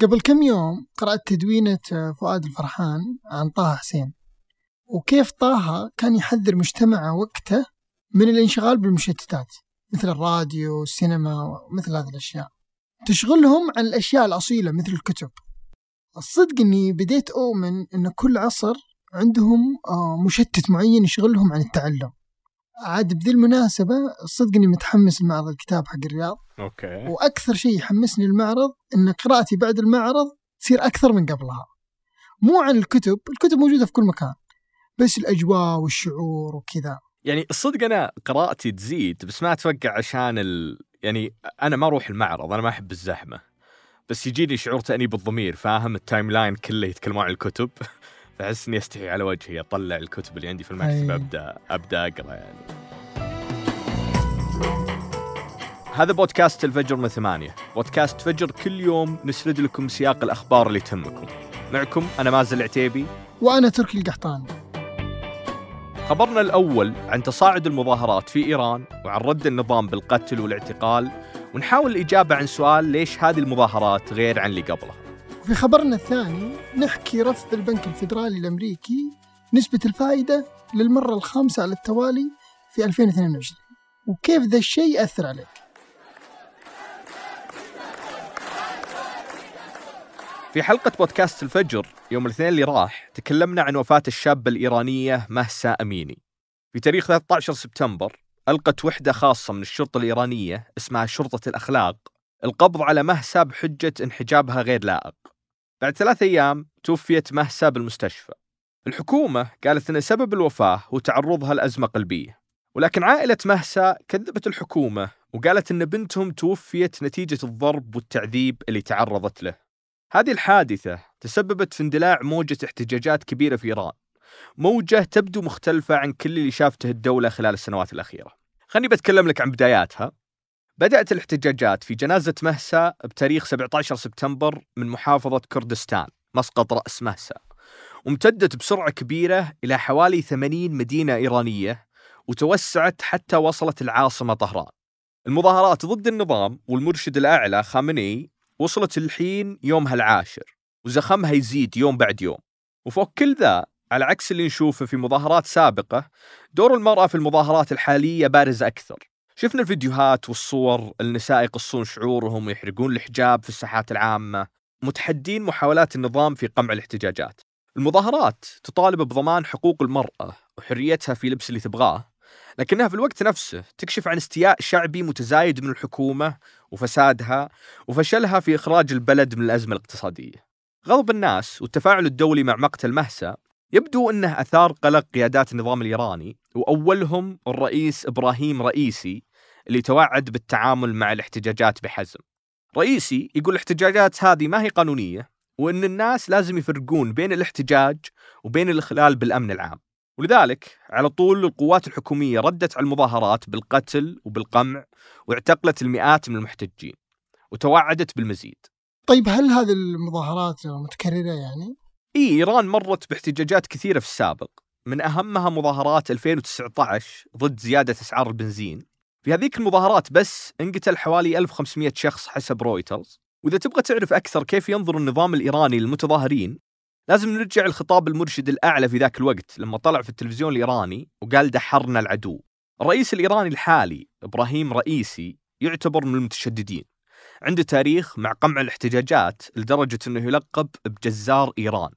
قبل كم يوم قرأت تدوينة فؤاد الفرحان عن طه حسين. وكيف طه كان يحذر مجتمعه وقته من الانشغال بالمشتتات مثل الراديو والسينما ومثل هذه الأشياء. تشغلهم عن الأشياء الأصيلة مثل الكتب. الصدق أني بديت أؤمن أن كل عصر عندهم آه، مشتت معين يشغلهم عن التعلم. عاد بذي المناسبة الصدق اني متحمس لمعرض الكتاب حق الرياض. أوكي. وأكثر شيء يحمسني المعرض إن قراءتي بعد المعرض تصير أكثر من قبلها. مو عن الكتب الكتب موجودة في كل مكان بس الأجواء والشعور وكذا. يعني الصدق أنا قراءتي تزيد بس ما أتوقع عشان ال... يعني أنا ما أروح المعرض أنا ما أحب الزحمة. بس يجيني شعور تأنيب الضمير فاهم؟ ال timeline كله يتكلمون عن الكتب. فاحس إني أستحي على وجهي أطلع الكتب اللي عندي في المكتب أي. أبدأ أبدأ أقرأ يعني. هذا بودكاست الفجر من ثمانية. بودكاست فجر كل يوم نسرد لكم سياق الأخبار اللي تهمكم. معكم أنا مازن العتيبي. وأنا تركي القحطاني خبرنا الأول عن تصاعد المظاهرات في إيران وعن رد النظام بالقتل والاعتقال ونحاول الإجابة عن سؤال ليش هذه المظاهرات غير عن اللي قبلها. وفي خبرنا الثاني نحكي رفض البنك الفيدرالي الأمريكي نسبة الفائدة للمرة الخامسة على التوالي في 2022 وكيف ذا الشيء يأثر عليك؟ في حلقة بودكاست الفجر يوم الاثنين اللي راح تكلمنا عن وفاة الشابة الإيرانية مهسا أميني. في تاريخ 13 سبتمبر ألقت وحدة خاصة من الشرطة الإيرانية اسمها شرطة الأخلاق القبض على مهسا بحجة انحجابها غير لائق. بعد ثلاث أيام توفيت مهسا بالمستشفى. الحكومة قالت أن سبب الوفاة هو تعرضها لأزمة قلبية ولكن عائلة مهسا كذبت الحكومة وقالت أن بنتهم توفيت نتيجة الضرب والتعذيب اللي تعرضت له. هذه الحادثة تسببت في اندلاع موجة احتجاجات كبيرة في إيران موجة تبدو مختلفة عن كل اللي شافته الدولة خلال السنوات الأخيرة. خلني بتكلم لك عن بداياتها. بدأت الاحتجاجات في جنازة مهسا بتاريخ 17 سبتمبر من محافظة كردستان مسقط رأس مهسا. وامتدت بسرعة كبيرة إلى حوالي 80 مدينة إيرانية وتوسعت حتى وصلت العاصمة طهران. المظاهرات ضد النظام والمرشد الأعلى خامنئي وصلت الحين يومها العاشر وزخمها يزيد يوم بعد يوم. وفوق كل ذا على عكس اللي نشوفه في مظاهرات سابقة دور المرأة في المظاهرات الحالية بارز أكثر. شفنا الفيديوهات والصور النساء يقصون شعورهم ويحرقون الحجاب في الساحات العامة متحدين محاولات النظام في قمع الاحتجاجات. المظاهرات تطالب بضمان حقوق المرأة وحريتها في لبس اللي تبغاه لكنها في الوقت نفسه تكشف عن استياء شعبي متزايد من الحكومة وفسادها وفشلها في إخراج البلد من الأزمة الاقتصادية. غضب الناس والتفاعل الدولي مع مقتل مهسا يبدو أنه أثار قلق قيادات النظام الإيراني وأولهم الرئيس إبراهيم رئيسي اللي توعد بالتعامل مع الاحتجاجات بحزم. رئيسي يقول الاحتجاجات هذه ما هي قانونية وأن الناس لازم يفرقون بين الاحتجاج وبين الإخلال بالأمن العام. ولذلك على طول القوات الحكومية ردت على المظاهرات بالقتل وبالقمع واعتقلت المئات من المحتجين وتوعدت بالمزيد. طيب هل هذه المظاهرات متكررة يعني؟ إي إيران مرت باحتجاجات كثيرة في السابق. من أهمها مظاهرات 2019 ضد زيادة أسعار البنزين. في هذيك المظاهرات بس انقتل حوالي 1500 شخص حسب رويترز. وإذا تبغى تعرف أكثر كيف ينظر النظام الإيراني للمتظاهرين لازم نرجع لخطاب المرشد الأعلى في ذاك الوقت لما طلع في التلفزيون الإيراني وقال دحرنا العدو. الرئيس الإيراني الحالي إبراهيم رئيسي يعتبر من المتشددين. عنده تاريخ مع قمع الاحتجاجات لدرجة أنه يلقب بجزار إيران.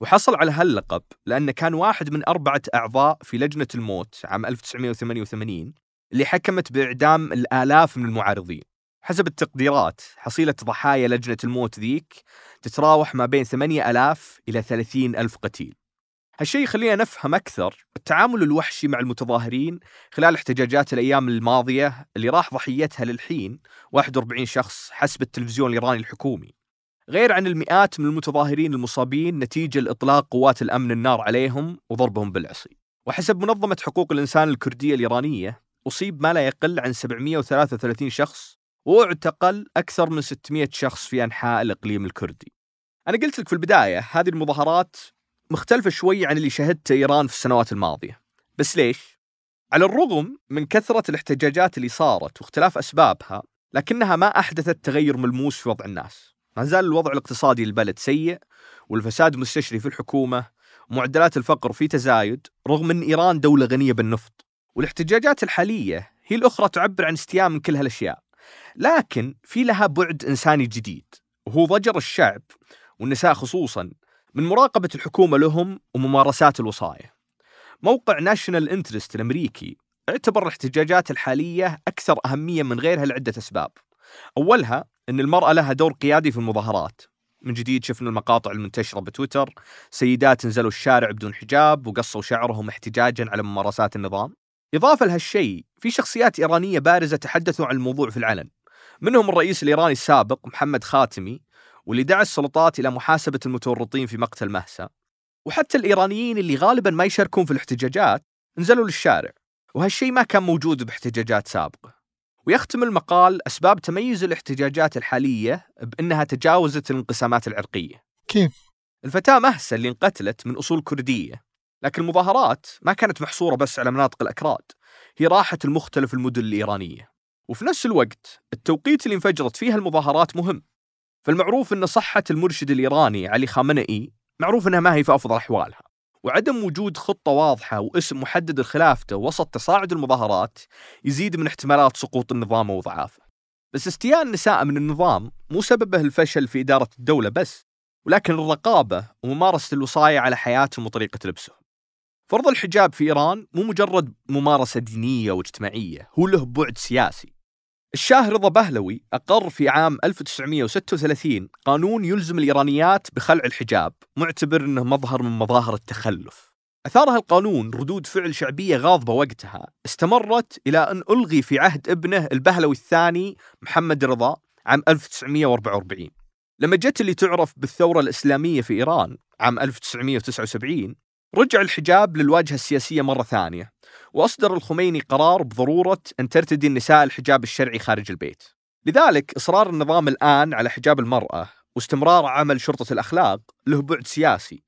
وحصل على هاللقب لأنه كان واحد من أربعة أعضاء في لجنة الموت عام 1988 اللي حكمت بإعدام الآلاف من المعارضين. حسب التقديرات حصيلة ضحايا لجنة الموت ذيك تتراوح ما بين 8000 إلى 30 ألف قتيل. هالشيء يخلينا نفهم أكثر التعامل الوحشي مع المتظاهرين خلال احتجاجات الأيام الماضية اللي راح ضحيتها للحين 41 شخص حسب التلفزيون الإيراني الحكومي. غير عن المئات من المتظاهرين المصابين نتيجة لإطلاق قوات الأمن النار عليهم وضربهم بالعصي. وحسب منظمة حقوق الإنسان الكردية الإيرانية أصيب ما لا يقل عن 733 شخص واعتقل أكثر من 600 شخص في أنحاء الإقليم الكردي. أنا قلت لك في البداية هذه المظاهرات مختلفة شوي عن اللي شهدته إيران في السنوات الماضية. بس ليش؟ على الرغم من كثرة الاحتجاجات اللي صارت واختلاف أسبابها لكنها ما أحدثت تغير ملموس في وضع الناس. ما زال الوضع الاقتصادي للبلد سيء والفساد مستشري في الحكومة ومعدلات الفقر في تزايد رغم أن إيران دولة غنية بالنفط. والاحتجاجات الحالية هي الأخرى تعبر عن استياء من كل هالأشياء. لكن في لها بعد إنساني جديد وهو ضجر الشعب والنساء خصوصا من مراقبة الحكومة لهم وممارسات الوصاية موقع ناشونال انترست الأمريكي اعتبر الاحتجاجات الحالية أكثر أهمية من غيرها لعدة أسباب. أولها أن المرأة لها دور قيادي في المظاهرات. من جديد شفنا المقاطع المنتشرة بتويتر سيدات نزلوا الشارع بدون حجاب وقصوا شعرهم احتجاجا على ممارسات النظام. إضافة لهالشيء في شخصيات إيرانية بارزة تحدثوا عن الموضوع في العلن. منهم الرئيس الإيراني السابق محمد خاتمي واللي دعا السلطات إلى محاسبة المتورطين في مقتل مهسا. وحتى الإيرانيين اللي غالبا ما يشاركون في الاحتجاجات نزلوا للشارع. وهالشيء ما كان موجود باحتجاجات سابقة. ويختم المقال أسباب تميز الاحتجاجات الحالية بأنها تجاوزت الانقسامات العرقية. كيف؟ الفتاة مهسا اللي انقتلت من أصول كردية. لكن المظاهرات ما كانت محصورة بس على مناطق الأكراد. هي راحت المختلف المدن الإيرانية. وفي نفس الوقت التوقيت اللي انفجرت فيها المظاهرات مهم. فالمعروف أن صحة المرشد الإيراني علي خامنئي معروف أنها ما هي في أفضل أحوالها. وعدم وجود خطة واضحة واسم محدد لخلافته وسط تصاعد المظاهرات يزيد من احتمالات سقوط النظام وضعافه بس استياء النساء من النظام مو سببه الفشل في إدارة الدولة بس ولكن الرقابة وممارسة الوصاية على حياتهم وطريقة لبسهم. فرض الحجاب في إيران مو مجرد ممارسة دينية واجتماعية هو له بعد سياسي. الشاه رضا بهلوي أقر في عام 1936 قانون يلزم الإيرانيات بخلع الحجاب معتبر أنه مظهر من مظاهر التخلف. أثار هالقانون ردود فعل شعبية غاضبة وقتها استمرت إلى أن ألغي في عهد ابنه البهلوي الثاني محمد رضا عام 1944 لما جت اللي تعرف بالثورة الإسلامية في إيران عام 1979 رجع الحجاب للواجهة السياسية مرة ثانية وأصدر الخميني قرار بضرورة أن ترتدي النساء الحجاب الشرعي خارج البيت. لذلك إصرار النظام الآن على حجاب المرأة واستمرار عمل شرطة الأخلاق له بعد سياسي.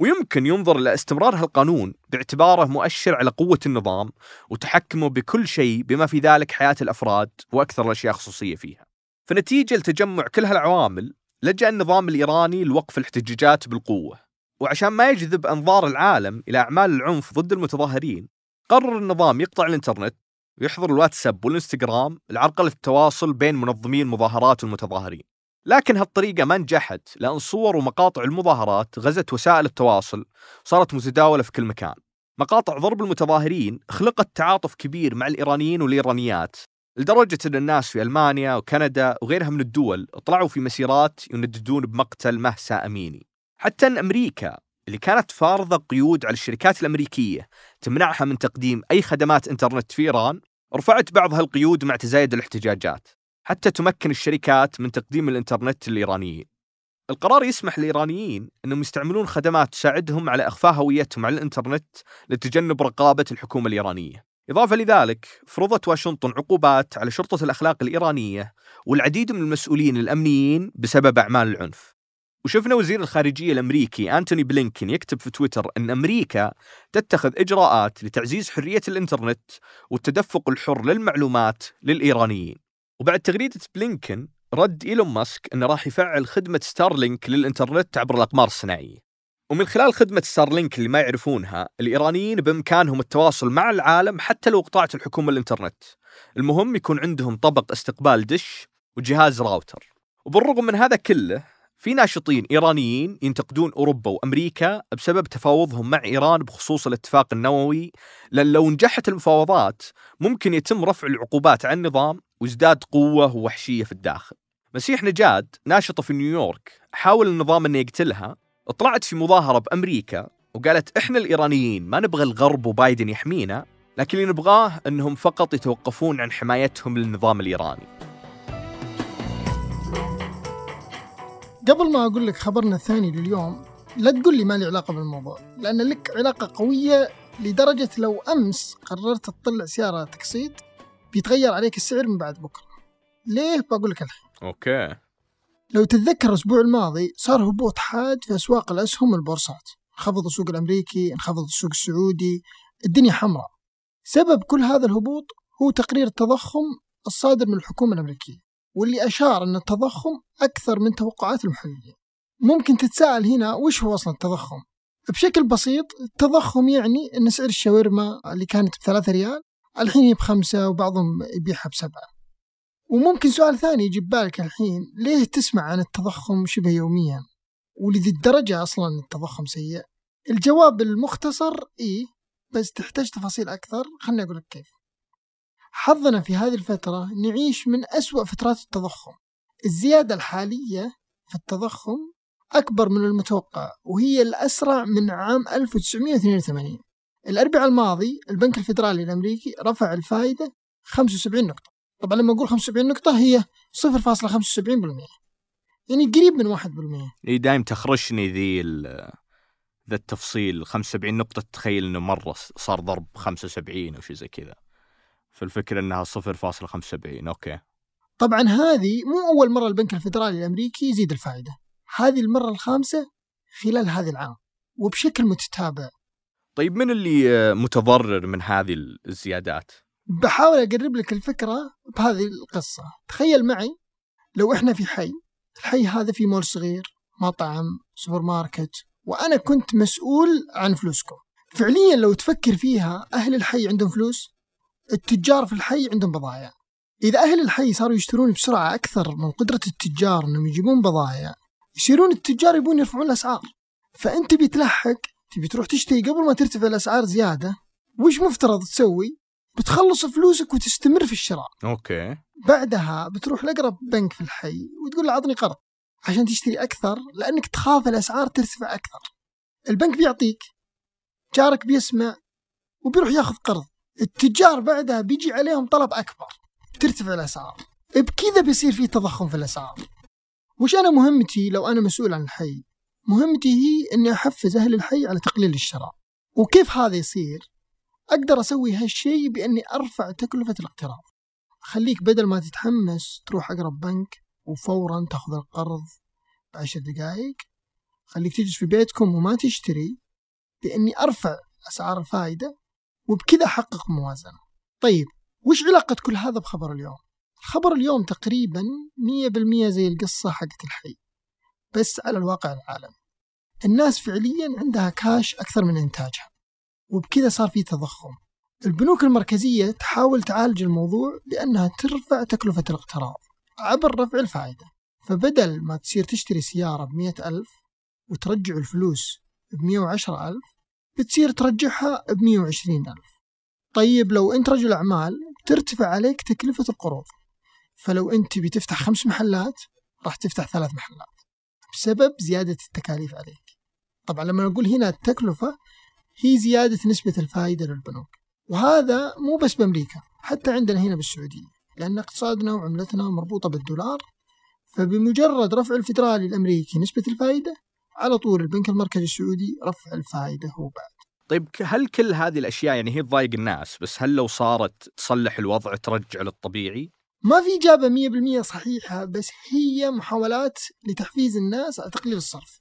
ويمكن ينظر إلى استمرار هالقانون باعتباره مؤشر على قوة النظام وتحكمه بكل شيء بما في ذلك حياة الأفراد وأكثر الأشياء خصوصية فيها. فنتيجة لتجمع كل هالعوامل لجأ النظام الإيراني لوقف الاحتجاجات بالقوة. وعشان ما يجذب أنظار العالم إلى أعمال العنف ضد المتظاهرين قرر النظام يقطع الإنترنت ويحظر الواتساب والإنستغرام لعرقلة التواصل بين منظمي المظاهرات والمتظاهرين. لكن هالطريقة ما نجحت لأن صور ومقاطع المظاهرات غزت وسائل التواصل صارت متداولة في كل مكان. مقاطع ضرب المتظاهرين خلقت تعاطف كبير مع الإيرانيين والإيرانيات لدرجة أن الناس في ألمانيا وكندا وغيرها من الدول طلعوا في مسيرات ينددون بمقتل مهسا أميني. حتى أن أمريكا اللي كانت فارضة قيود على الشركات الأمريكية تمنعها من تقديم أي خدمات إنترنت في إيران رفعت بعض هالقيود مع تزايد الاحتجاجات حتى تمكن الشركات من تقديم الإنترنت للإيرانيين. القرار يسمح للإيرانيين أنهم يستعملون خدمات تساعدهم على إخفاء هويتهم على الإنترنت لتجنب رقابة الحكومة الإيرانية. إضافة لذلك فرضت واشنطن عقوبات على شرطة الأخلاق الإيرانية والعديد من المسؤولين الأمنيين بسبب أعمال العنف. وشفنا وزير الخارجية الأمريكي أنتوني بلينكين يكتب في تويتر أن أمريكا تتخذ إجراءات لتعزيز حرية الإنترنت والتدفق الحر للمعلومات للإيرانيين. وبعد تغريدة بلينكين رد إيلون ماسك أنه راح يفعل خدمة ستارلينك للإنترنت عبر الأقمار الصناعية. ومن خلال خدمة ستارلينك اللي ما يعرفونها الإيرانيين بإمكانهم التواصل مع العالم حتى لو قطعت الحكومة الإنترنت. المهم يكون عندهم طبق استقبال دش وجهاز راوتر. وبالرغم من هذا كله في ناشطين إيرانيين ينتقدون أوروبا وأمريكا بسبب تفاوضهم مع إيران بخصوص الاتفاق النووي. لأن لو نجحت المفاوضات ممكن يتم رفع العقوبات عن النظام وازداد قوة ووحشية في الداخل. مسيح نجاد ناشطة في نيويورك حاول النظام أنه يقتلها. طلعت في مظاهرة بأمريكا وقالت إحنا الإيرانيين ما نبغى الغرب وبايدن يحمينا لكن اللي نبغاه أنهم فقط يتوقفون عن حمايتهم للنظام الإيراني. قبل ما أقول لك خبرنا الثاني لليوم لا تقول لي ما لي علاقة بالموضوع لأن لك علاقة قوية لدرجة لو أمس قررت تطلع سيارة تقسيط بيتغير عليك السعر من بعد بكرة. ليه؟ بقول لك الحين. أوكي. لو تتذكر الأسبوع الماضي صار هبوط حاد في أسواق الأسهم والبورصات. انخفض السوق الأمريكي انخفض السوق السعودي الدنيا حمراء. سبب كل هذا الهبوط هو تقرير التضخم الصادر من الحكومة الأمريكية. واللي أشار أن التضخم أكثر من توقعات المحللين ممكن تتساءل هنا وش هو أصلا التضخم؟ بشكل بسيط التضخم يعني أن سعر الشاورما اللي كانت بثلاثة ريال الحين هي بخمسة وبعضهم يبيعها بسبعة. وممكن سؤال ثاني يجي ببالك الحين ليه تسمع عن التضخم شبه يوميا؟ ولذي الدرجة أصلا التضخم سيء؟ الجواب المختصر إيه بس تحتاج تفاصيل أكثر خلني أقول لك كيف. حظنا في هذه الفترة نعيش من أسوأ فترات التضخم. الزيادة الحالية في التضخم أكبر من المتوقع وهي الأسرع من عام 1982 الأربعاء الماضي البنك الفيدرالي الأمريكي رفع الفائدة 75 نقطة. طبعا لما أقول 75 نقطة هي 0.75% يعني قريب من 1% إي دايم تخرشني ذي ذا التفصيل. 75 نقطة تخيل إنه مرة صار ضرب 75 أو شيء زي كذا. فالفكرة إنها 0.75 okay. طبعا هذه مو أول مرة البنك الفيدرالي الأمريكي يزيد الفائدة. هذه المرة الخامسة خلال هذا العام وبشكل متتابع. طيب من اللي متضرر من هذه الزيادات؟ بحاول أقرب لك الفكرة بهذه القصة. تخيل معي لو إحنا في حي الحي هذا في مول صغير مطعم سوبر ماركت وأنا كنت مسؤول عن فلوسكم. فعليا لو تفكر فيها أهل الحي عندهم فلوس؟ التجار في الحي عندهم بضائع إذا أهل الحي صاروا يشترون بسرعة أكثر من قدرة التجار أنهم يجيبون بضائع يصيرون التجار يبون يرفعون الأسعار. فأنت بتلحق تبي تروح تشتري قبل ما ترتفع الأسعار زيادة وش مفترض تسوي؟ بتخلص فلوسك وتستمر في الشراء. أوكي. بعدها بتروح لأقرب بنك في الحي وتقول له أعطني قرض عشان تشتري أكثر لأنك تخاف الأسعار ترتفع أكثر. البنك بيعطيك جارك بيسمع وبيروح ياخذ قرض. التجار بعدها بيجي عليهم طلب أكبر بترتفع الأسعار. بكذا بيصير في تضخم في الأسعار. وش أنا مهمتي لو أنا مسؤول عن الحي؟ مهمتي هي أني أحفز أهل الحي على تقليل الشراء. وكيف هذا يصير؟ أقدر أسوي هالشيء بأني أرفع تكلفة الاقتراض. خليك بدل ما تتحمس تروح أقرب بنك وفورا تأخذ القرض بعشر دقائق خليك تجلس في بيتكم وما تشتري بإني أرفع أسعار الفائدة وبكذا أحقق موازنة. طيب وش علاقة كل هذا بخبر اليوم؟ خبر اليوم تقريبا مية بالمية زي القصة حقت الحي بس على الواقع العالمي. الناس فعليا عندها كاش أكثر من إنتاجها وبكذا صار في تضخم. البنوك المركزية تحاول تعالج الموضوع بأنها ترفع تكلفة الاقتراض عبر رفع الفائدة. فبدل ما تصير تشتري سيارة بمئة ألف وترجع الفلوس بمئة وعشرة ألف بتصير ترجعها بمئة وعشرين ألف. طيب لو أنت رجل أعمال ترتفع عليك تكلفة القروض. فلو أنت بتفتح خمس محلات راح تفتح ثلاث محلات بسبب زيادة التكاليف عليك. طبعا لما نقول هنا التكلفة هي زيادة نسبة الفائدة للبنوك. وهذا مو بس بأمريكا حتى عندنا هنا بالسعودية. لأن اقتصادنا وعملتنا مربوطة بالدولار فبمجرد رفع الفدرالي الأمريكي نسبة الفائدة على طول البنك المركزي السعودي رفع الفائدة هو بعد طيب هل كل هذه الأشياء يعني هي تضايق الناس؟ بس هل لو صارت تصلح الوضع ترجع للطبيعي؟ ما في إجابة 100% صحيحة بس هي محاولات لتحفيز الناس على تقليل الصرف.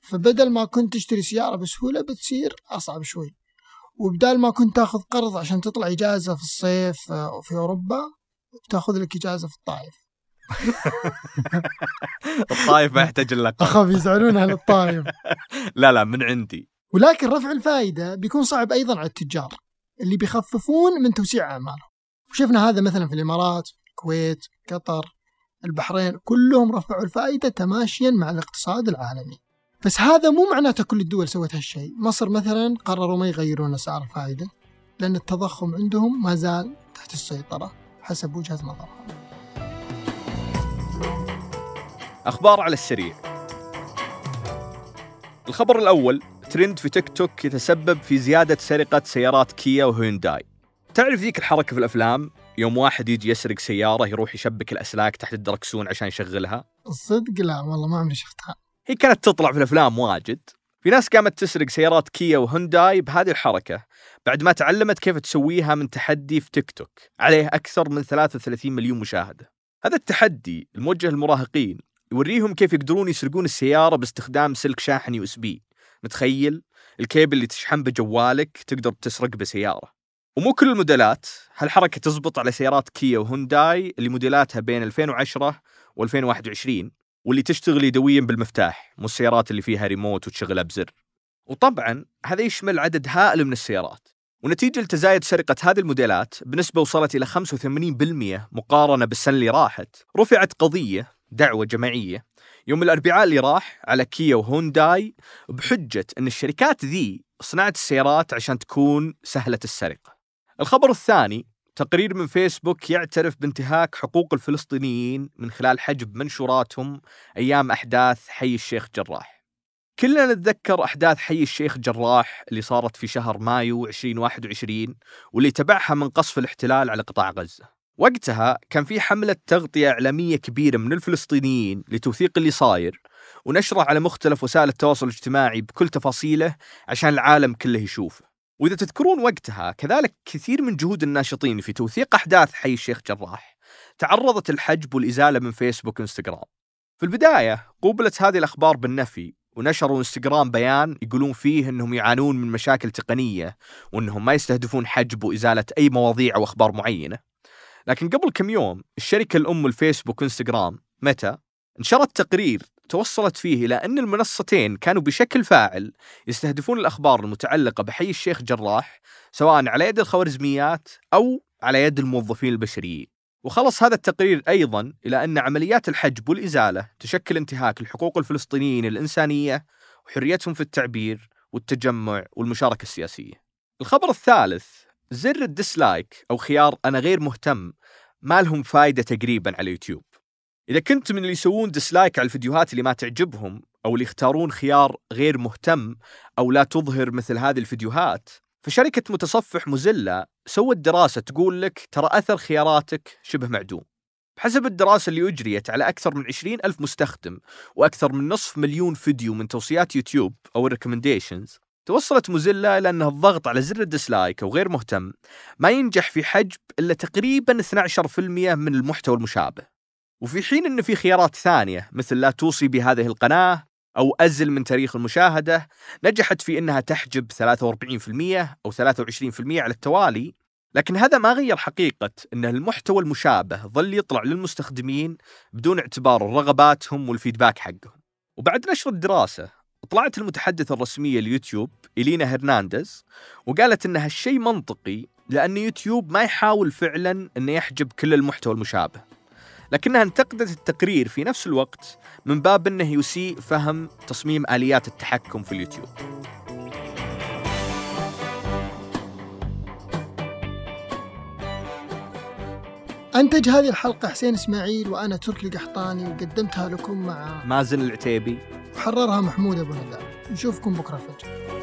فبدل ما كنت تشتري سيارة بسهولة بتصير أصعب شوي. وبدال ما كنت تاخذ قرض عشان تطلع إجازة في الصيف آه، في أوروبا بتاخذ لك إجازة في الطائف. الطائف ما يحتاج إلا أخاف يزعلون على الطائف لا لا من عندي. ولكن رفع الفائدة بيكون صعب أيضا على التجار اللي بيخففون من توسيع أعمالهم. وشفنا هذا مثلا في الإمارات الكويت قطر البحرين كلهم رفعوا الفائدة تماشيا مع الاقتصاد العالمي. بس هذا مو معناته كل الدول سوت هالشيء. مصر مثلا قرروا ما يغيرون أسعار الفائدة لأن التضخم عندهم ما زال تحت السيطرة حسب وجهة نظرهم. أخبار على السريع. الخبر الأول ترند في تيك توك يتسبب في زيادة سرقة سيارات كيا وهيونداي. تعرف ذيك الحركة في الأفلام؟ يوم واحد يجي يسرق سيارة يروح يشبك الأسلاك تحت الدركسون عشان يشغلها. الصدق لا والله ما عمري شفتها. هي كانت تطلع في الأفلام واجد. في ناس قامت تسرق سيارات كيا وهونداي بهذه الحركة بعد ما تعلمت كيف تسويها من تحدي في تيك توك. عليه أكثر من 33 مليون مشاهدة. هذا التحدي الموجه للمراهقين يوريهم كيف يقدرون يسرقون السيارة باستخدام سلك شاحن USB. متخيل الكيبل اللي تشحن بجوالك تقدر تسرق بسيارة. ومو كل الموديلات. هالحركة تزبط على سيارات كيا وهونداي اللي موديلاتها بين 2010 و2021 واللي تشتغل يدويا بالمفتاح مو السيارات اللي فيها ريموت وتشغلها بزر. وطبعا هذا يشمل عدد هائل من السيارات. ونتيجة لتزايد سرقة هذه الموديلات بنسبة وصلت إلى 85% مقارنة بالسنة اللي راحت. رفعت قضية دعوة جماعية يوم الأربعاء اللي راح على كيا وهونداي بحجة أن الشركات ذي صنعت السيارات عشان تكون سهلة السرقة. الخبر الثاني تقرير من فيسبوك يعترف بانتهاك حقوق الفلسطينيين من خلال حجب منشوراتهم أيام أحداث حي الشيخ جراح. كلنا نتذكر أحداث حي الشيخ جراح اللي صارت في شهر مايو 2021 واللي تبعها من قصف الاحتلال على قطاع غزة. وقتها كان في حملة تغطية إعلامية كبيرة من الفلسطينيين لتوثيق اللي صاير ونشرة على مختلف وسائل التواصل الاجتماعي بكل تفاصيله عشان العالم كله يشوفه. وإذا تذكرون وقتها كذلك كثير من جهود الناشطين في توثيق أحداث حي الشيخ جراح تعرضت الحجب والإزالة من فيسبوك وإنستغرام. في البداية قوبلت هذه الأخبار بالنفي ونشروا انستغرام بيان يقولون فيه إنهم يعانون من مشاكل تقنية وإنهم ما يستهدفون حجب وإزالة أي مواضيع أو أخبار معينة. لكن قبل كم يوم الشركة الأم الفيسبوك وإنستغرام متى نشرت تقرير توصلت فيه إلى أن المنصتين كانوا بشكل فاعل يستهدفون الأخبار المتعلقة بحي الشيخ جراح سواء على يد الخوارزميات أو على يد الموظفين البشريين وخلص هذا التقرير أيضا إلى أن عمليات الحجب والإزالة تشكل انتهاك لحقوق الفلسطينيين الإنسانية وحريتهم في التعبير والتجمع والمشاركة السياسية. الخبر الثالث زر ال dislike أو خيار أنا غير مهتم ما لهم فايدة تقريبا على يوتيوب. إذا كنت من اللي يسوون dislike على الفيديوهات اللي ما تعجبهم أو اللي يختارون خيار غير مهتم أو لا تظهر مثل هذه الفيديوهات فشركة متصفح موزيلا سوت دراسة تقول لك ترى أثر خياراتك شبه معدوم. بحسب الدراسة اللي أجريت على أكثر من 20 ألف مستخدم وأكثر من نصف مليون فيديو من توصيات يوتيوب أو ال recommendations توصلت موزيلا إلى أن الضغط على زر ال dislike أو غير مهتم ما ينجح في حجب إلا تقريبا 12% من المحتوى المشابه. وفي حين أن في خيارات ثانية مثل لا توصي بهذه القناة أو أزل من تاريخ المشاهدة نجحت في أنها تحجب 43% أو 23% على التوالي لكن هذا ما غير حقيقة أن المحتوى المشابه ظل يطلع للمستخدمين بدون اعتبار رغباتهم والفيدباك حقهم. وبعد نشر الدراسة طلعت المتحدثة الرسمية ليوتيوب إلينا هرنانديز وقالت أن هالشيء منطقي لأن يوتيوب ما يحاول فعلا أنه يحجب كل المحتوى المشابه. لكنها انتقدت التقرير في نفس الوقت من باب أنه يسيء فهم تصميم آليات التحكم في اليوتيوب. أنتج هذه الحلقة حسين إسماعيل وأنا تركي القحطاني وقدمتها لكم مع مازن العتيبي. وحررها محمود أبو ندى نشوفكم بكرة الفجر.